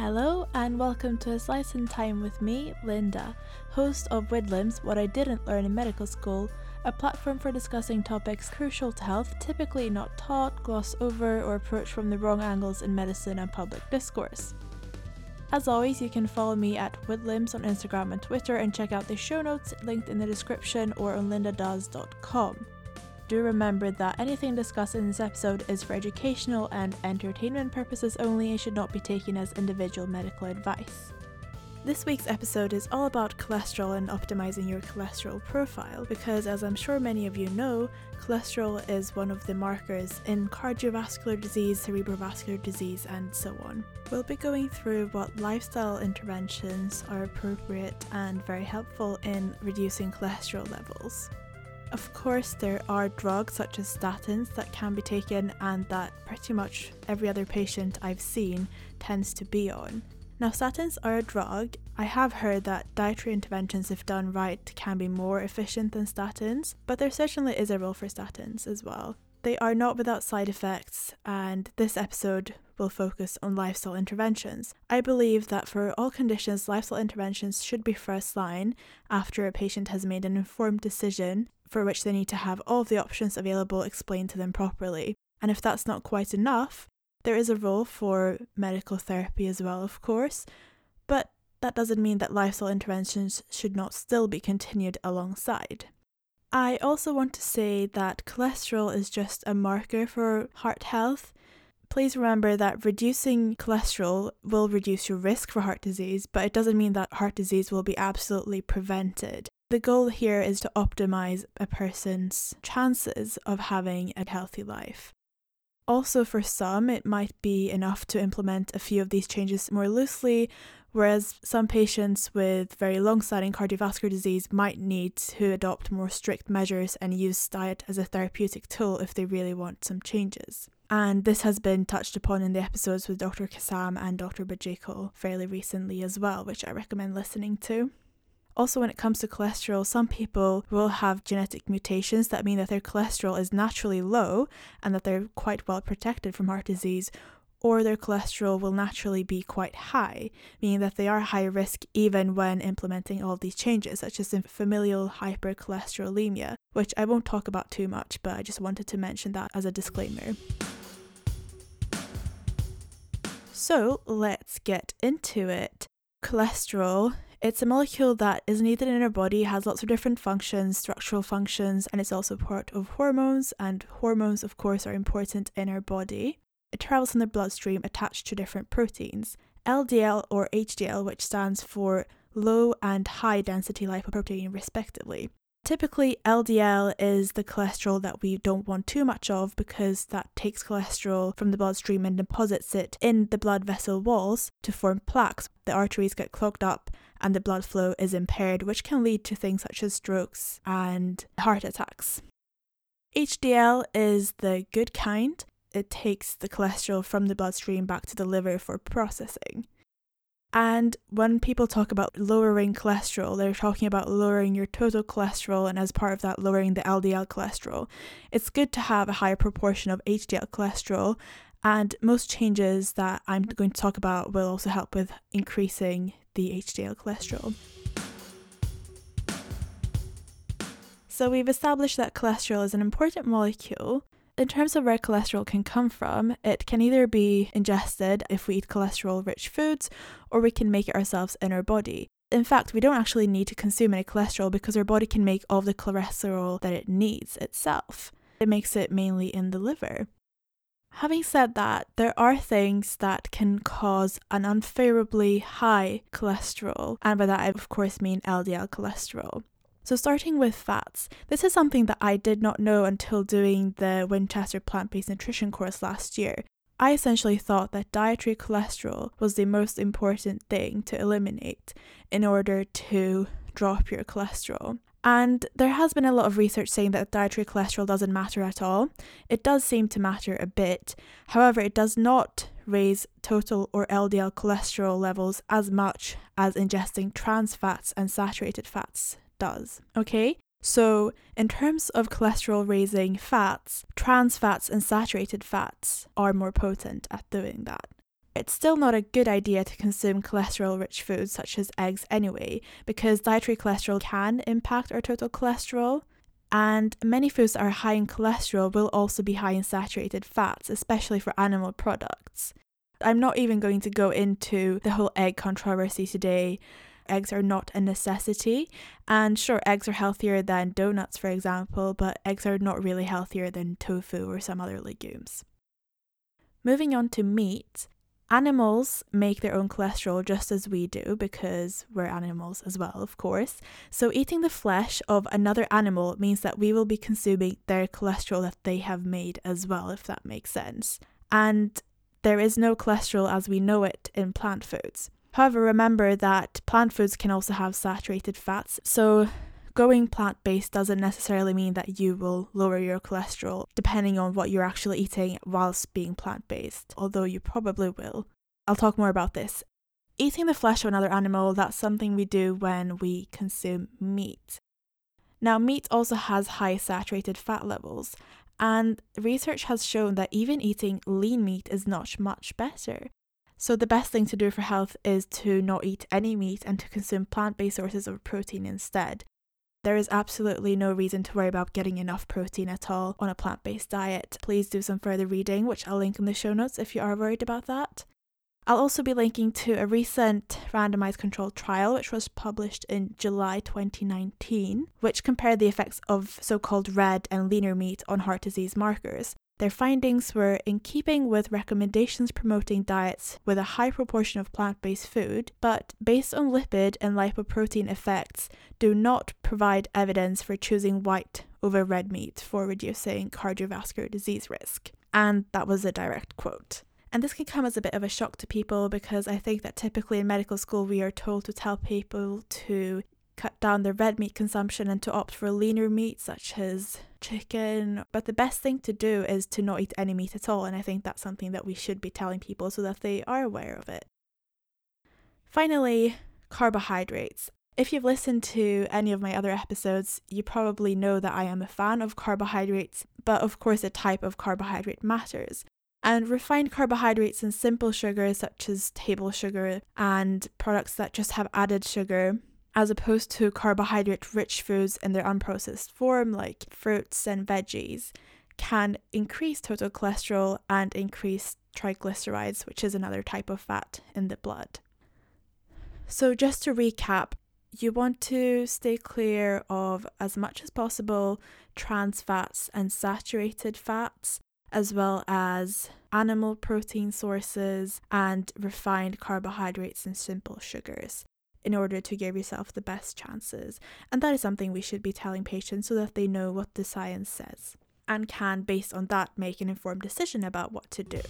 Hello, and welcome to a Slice in Time with me, Linda, host of Widlims What I Didn't Learn in Medical School, a platform for discussing topics crucial to health, typically not taught, glossed over, or approached from the wrong angles in medicine and public discourse. As always, you can follow me at Widlims on Instagram and Twitter and check out the show notes linked in the description or on lindadoes.com. Do remember that anything discussed in this episode is for educational and entertainment purposes only and should not be taken as individual medical advice. This week's episode is all about cholesterol and optimizing your cholesterol profile because, as I'm sure many of you know, cholesterol is one of the markers in cardiovascular disease, cerebrovascular disease, and so on. We'll be going through what lifestyle interventions are appropriate and very helpful in reducing cholesterol levels. Of course, there are drugs such as statins that can be taken and that pretty much every other patient I've seen tends to be on. Now, statins are a drug. I have heard that dietary interventions, if done right, can be more efficient than statins, but there certainly is a role for statins as well. They are not without side effects, and this episode will focus on lifestyle interventions. I believe that for all conditions, lifestyle interventions should be first line after a patient has made an informed decision for which they need to have all of the options available explained to them properly. And if that's not quite enough, there is a role for medical therapy as well, of course, but that doesn't mean that lifestyle interventions should not still be continued alongside. I also want to say that cholesterol is just a marker for heart health. Please remember that reducing cholesterol will reduce your risk for heart disease, but it doesn't mean that heart disease will be absolutely prevented. The goal here is to optimize a person's chances of having a healthy life. Also, for some, it might be enough to implement a few of these changes more loosely, whereas some patients with very long standing cardiovascular disease might need to adopt more strict measures and use diet as a therapeutic tool if they really want some changes. And this has been touched upon in the episodes with Dr. Kassam and Dr. Bajekal fairly recently as well, which I recommend listening to. Also, when it comes to cholesterol, some people will have genetic mutations that mean that their cholesterol is naturally low and that they're quite well protected from heart disease, or their cholesterol will naturally be quite high, meaning that they are high risk even when implementing all these changes, such as familial hypercholesterolemia, which I won't talk about too much, but I just wanted to mention that as a disclaimer. So let's get into it. Cholesterol it's a molecule that is needed in our body, has lots of different functions, structural functions, and it's also part of hormones. And hormones, of course, are important in our body. It travels in the bloodstream attached to different proteins. LDL or HDL, which stands for low and high density lipoprotein, respectively. Typically, LDL is the cholesterol that we don't want too much of because that takes cholesterol from the bloodstream and deposits it in the blood vessel walls to form plaques. The arteries get clogged up and the blood flow is impaired, which can lead to things such as strokes and heart attacks. HDL is the good kind. It takes the cholesterol from the bloodstream back to the liver for processing. And when people talk about lowering cholesterol, they're talking about lowering your total cholesterol and as part of that, lowering the LDL cholesterol. It's good to have a higher proportion of HDL cholesterol, and most changes that I'm going to talk about will also help with increasing the HDL cholesterol. So, we've established that cholesterol is an important molecule in terms of where cholesterol can come from, it can either be ingested if we eat cholesterol rich foods, or we can make it ourselves in our body. In fact, we don't actually need to consume any cholesterol because our body can make all the cholesterol that it needs itself. It makes it mainly in the liver. Having said that, there are things that can cause an unfavorably high cholesterol, and by that I of course mean LDL cholesterol. So, starting with fats, this is something that I did not know until doing the Winchester plant based nutrition course last year. I essentially thought that dietary cholesterol was the most important thing to eliminate in order to drop your cholesterol. And there has been a lot of research saying that dietary cholesterol doesn't matter at all. It does seem to matter a bit. However, it does not raise total or LDL cholesterol levels as much as ingesting trans fats and saturated fats does. Okay? So, in terms of cholesterol raising fats, trans fats and saturated fats are more potent at doing that. It's still not a good idea to consume cholesterol rich foods such as eggs anyway, because dietary cholesterol can impact our total cholesterol. And many foods that are high in cholesterol will also be high in saturated fats, especially for animal products. I'm not even going to go into the whole egg controversy today. Eggs are not a necessity. And sure, eggs are healthier than donuts, for example, but eggs are not really healthier than tofu or some other legumes. Moving on to meat, Animals make their own cholesterol just as we do because we're animals as well, of course. So, eating the flesh of another animal means that we will be consuming their cholesterol that they have made as well, if that makes sense. And there is no cholesterol as we know it in plant foods. However, remember that plant foods can also have saturated fats. So, going plant based doesn't necessarily mean that you will lower your cholesterol depending on what you're actually eating whilst being plant based, although you probably will. I'll talk more about this. Eating the flesh of another animal, that's something we do when we consume meat. Now, meat also has high saturated fat levels, and research has shown that even eating lean meat is not much better. So, the best thing to do for health is to not eat any meat and to consume plant based sources of protein instead. There is absolutely no reason to worry about getting enough protein at all on a plant based diet. Please do some further reading, which I'll link in the show notes if you are worried about that. I'll also be linking to a recent randomized controlled trial which was published in July 2019, which compared the effects of so called red and leaner meat on heart disease markers. Their findings were in keeping with recommendations promoting diets with a high proportion of plant based food, but based on lipid and lipoprotein effects, do not provide evidence for choosing white over red meat for reducing cardiovascular disease risk. And that was a direct quote. And this can come as a bit of a shock to people because I think that typically in medical school we are told to tell people to cut down their red meat consumption and to opt for leaner meat such as chicken. But the best thing to do is to not eat any meat at all, and I think that's something that we should be telling people so that they are aware of it. Finally, carbohydrates. If you've listened to any of my other episodes, you probably know that I am a fan of carbohydrates, but of course, the type of carbohydrate matters. And refined carbohydrates and simple sugars, such as table sugar and products that just have added sugar, as opposed to carbohydrate rich foods in their unprocessed form, like fruits and veggies, can increase total cholesterol and increase triglycerides, which is another type of fat in the blood. So, just to recap, you want to stay clear of as much as possible trans fats and saturated fats, as well as animal protein sources and refined carbohydrates and simple sugars in order to give yourself the best chances. And that is something we should be telling patients so that they know what the science says and can, based on that, make an informed decision about what to do.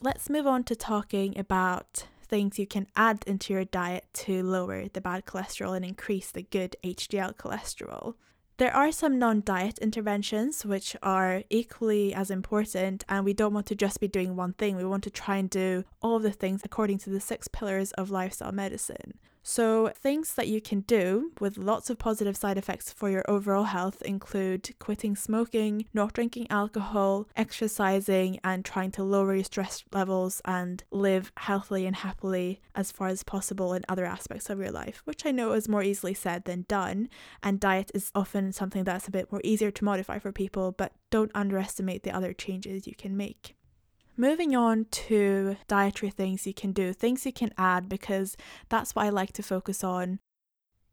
Let's move on to talking about things you can add into your diet to lower the bad cholesterol and increase the good HDL cholesterol. There are some non diet interventions which are equally as important, and we don't want to just be doing one thing. We want to try and do all of the things according to the six pillars of lifestyle medicine. So, things that you can do with lots of positive side effects for your overall health include quitting smoking, not drinking alcohol, exercising, and trying to lower your stress levels and live healthily and happily as far as possible in other aspects of your life, which I know is more easily said than done. And diet is often something that's a bit more easier to modify for people, but don't underestimate the other changes you can make. Moving on to dietary things you can do, things you can add, because that's what I like to focus on.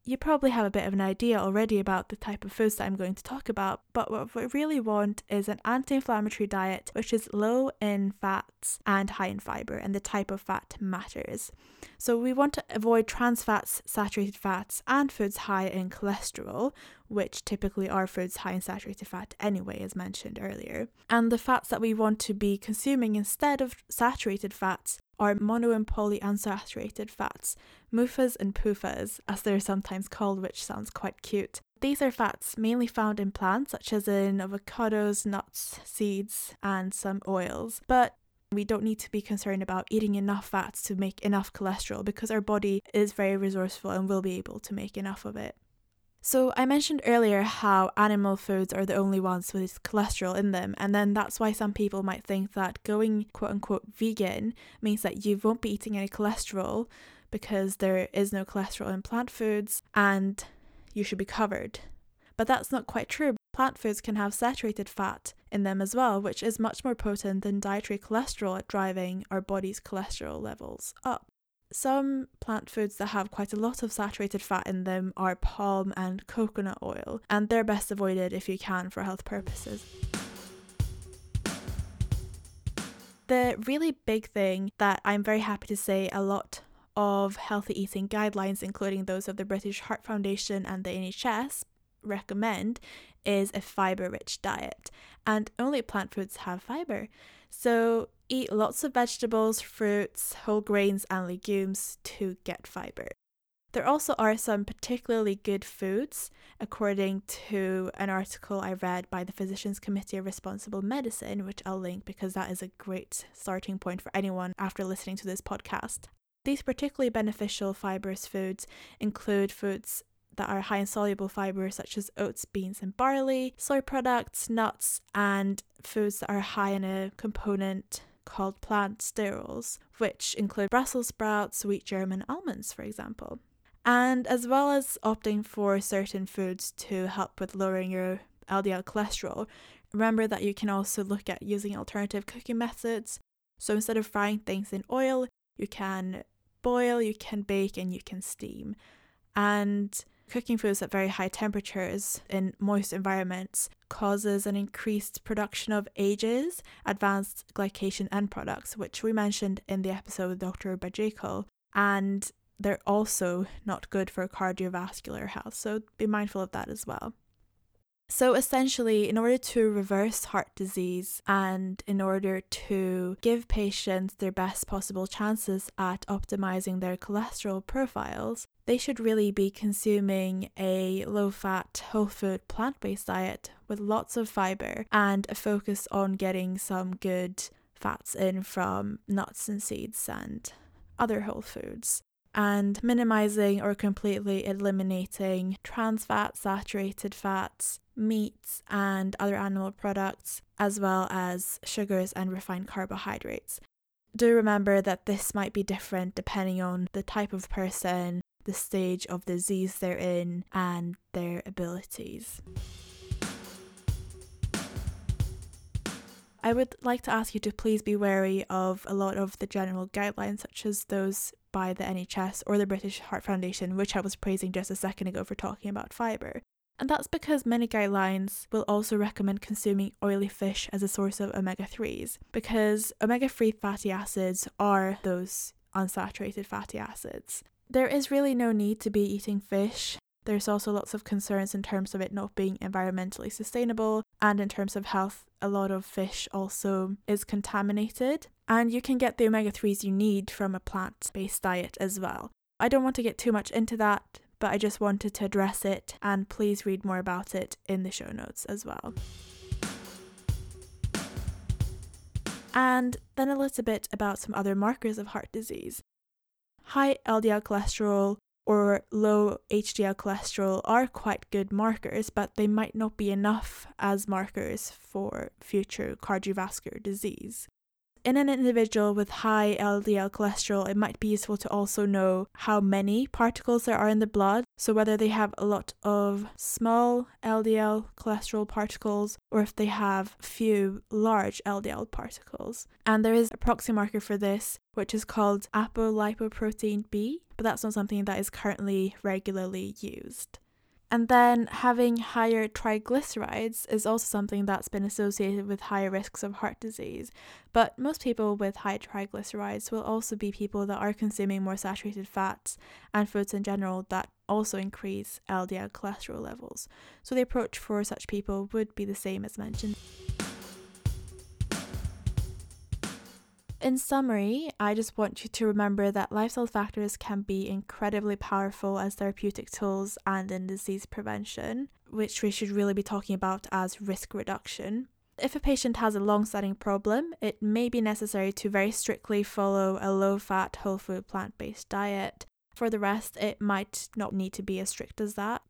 You probably have a bit of an idea already about the type of foods that I'm going to talk about, but what we really want is an anti inflammatory diet which is low in fats and high in fiber, and the type of fat matters. So, we want to avoid trans fats, saturated fats, and foods high in cholesterol, which typically are foods high in saturated fat anyway, as mentioned earlier. And the fats that we want to be consuming instead of saturated fats are mono and polyunsaturated fats, MUFAs and PUFAs, as they're sometimes called, which sounds quite cute. These are fats mainly found in plants, such as in avocados, nuts, seeds, and some oils. But we don't need to be concerned about eating enough fats to make enough cholesterol because our body is very resourceful and will be able to make enough of it. So, I mentioned earlier how animal foods are the only ones with cholesterol in them, and then that's why some people might think that going quote unquote vegan means that you won't be eating any cholesterol because there is no cholesterol in plant foods and you should be covered. But that's not quite true. Plant foods can have saturated fat in them as well, which is much more potent than dietary cholesterol at driving our body's cholesterol levels up. Some plant foods that have quite a lot of saturated fat in them are palm and coconut oil, and they're best avoided if you can for health purposes. The really big thing that I'm very happy to say a lot of healthy eating guidelines, including those of the British Heart Foundation and the NHS, recommend is a fiber rich diet, and only plant foods have fiber. So eat lots of vegetables, fruits, whole grains, and legumes to get fiber. There also are some particularly good foods, according to an article I read by the Physicians Committee of Responsible Medicine, which I'll link because that is a great starting point for anyone after listening to this podcast. These particularly beneficial fibrous foods include foods that are high in soluble fiber, such as oats, beans, and barley, soy products, nuts, and foods that are high in a component called plant sterols, which include Brussels sprouts, wheat germ, and almonds, for example. And as well as opting for certain foods to help with lowering your LDL cholesterol, remember that you can also look at using alternative cooking methods. So instead of frying things in oil, you can boil, you can bake, and you can steam. And Cooking foods at very high temperatures in moist environments causes an increased production of AGEs, advanced glycation end products, which we mentioned in the episode with Dr. Bajekal, and they're also not good for cardiovascular health, so be mindful of that as well. So, essentially, in order to reverse heart disease and in order to give patients their best possible chances at optimizing their cholesterol profiles, they should really be consuming a low fat, whole food, plant based diet with lots of fiber and a focus on getting some good fats in from nuts and seeds and other whole foods and minimizing or completely eliminating trans fats, saturated fats, meats, and other animal products, as well as sugars and refined carbohydrates. Do remember that this might be different depending on the type of person, the stage of disease they're in, and their abilities. I would like to ask you to please be wary of a lot of the general guidelines, such as those by the NHS or the British Heart Foundation, which I was praising just a second ago for talking about fibre. And that's because many guidelines will also recommend consuming oily fish as a source of omega 3s, because omega 3 fatty acids are those unsaturated fatty acids. There is really no need to be eating fish. There's also lots of concerns in terms of it not being environmentally sustainable, and in terms of health, a lot of fish also is contaminated and you can get the omega 3s you need from a plant based diet as well. I don't want to get too much into that, but I just wanted to address it, and please read more about it in the show notes as well. And then a little bit about some other markers of heart disease. High LDL cholesterol or low HDL cholesterol are quite good markers, but they might not be enough as markers for future cardiovascular disease in an individual with high LDL cholesterol, it might be useful to also know how many particles there are in the blood. So, whether they have a lot of small LDL cholesterol particles or if they have few large LDL particles. And there is a proxy marker for this, which is called apolipoprotein B, but that's not something that is currently regularly used. And then having higher triglycerides is also something that's been associated with higher risks of heart disease. But most people with high triglycerides will also be people that are consuming more saturated fats and foods in general that also increase LDL cholesterol levels. So the approach for such people would be the same as mentioned. In summary, I just want you to remember that lifestyle factors can be incredibly powerful as therapeutic tools and in disease prevention, which we should really be talking about as risk reduction. If a patient has a long standing problem, it may be necessary to very strictly follow a low fat, whole food, plant based diet. For the rest, it might not need to be as strict as that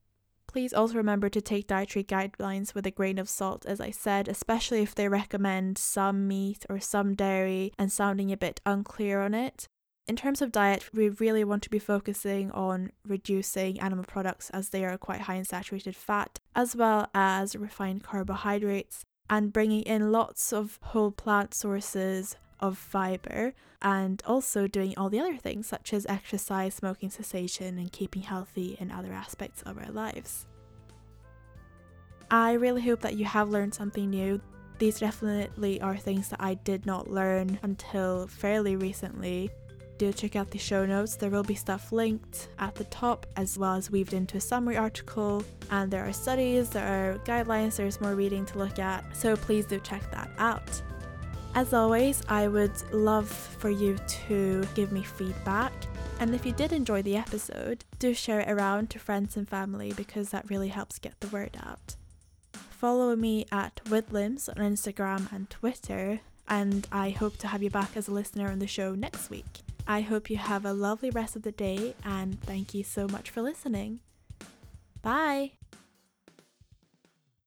Please also remember to take dietary guidelines with a grain of salt, as I said, especially if they recommend some meat or some dairy and sounding a bit unclear on it. In terms of diet, we really want to be focusing on reducing animal products as they are quite high in saturated fat, as well as refined carbohydrates, and bringing in lots of whole plant sources of fiber, and also doing all the other things such as exercise, smoking cessation, and keeping healthy in other aspects of our lives. I really hope that you have learned something new. These definitely are things that I did not learn until fairly recently do check out the show notes. There will be stuff linked at the top as well as weaved into a summary article. And there are studies, there are guidelines, there's more reading to look at. So please do check that out. As always, I would love for you to give me feedback. And if you did enjoy the episode, do share it around to friends and family because that really helps get the word out. Follow me at Widlims on Instagram and Twitter, and I hope to have you back as a listener on the show next week. I hope you have a lovely rest of the day and thank you so much for listening. Bye.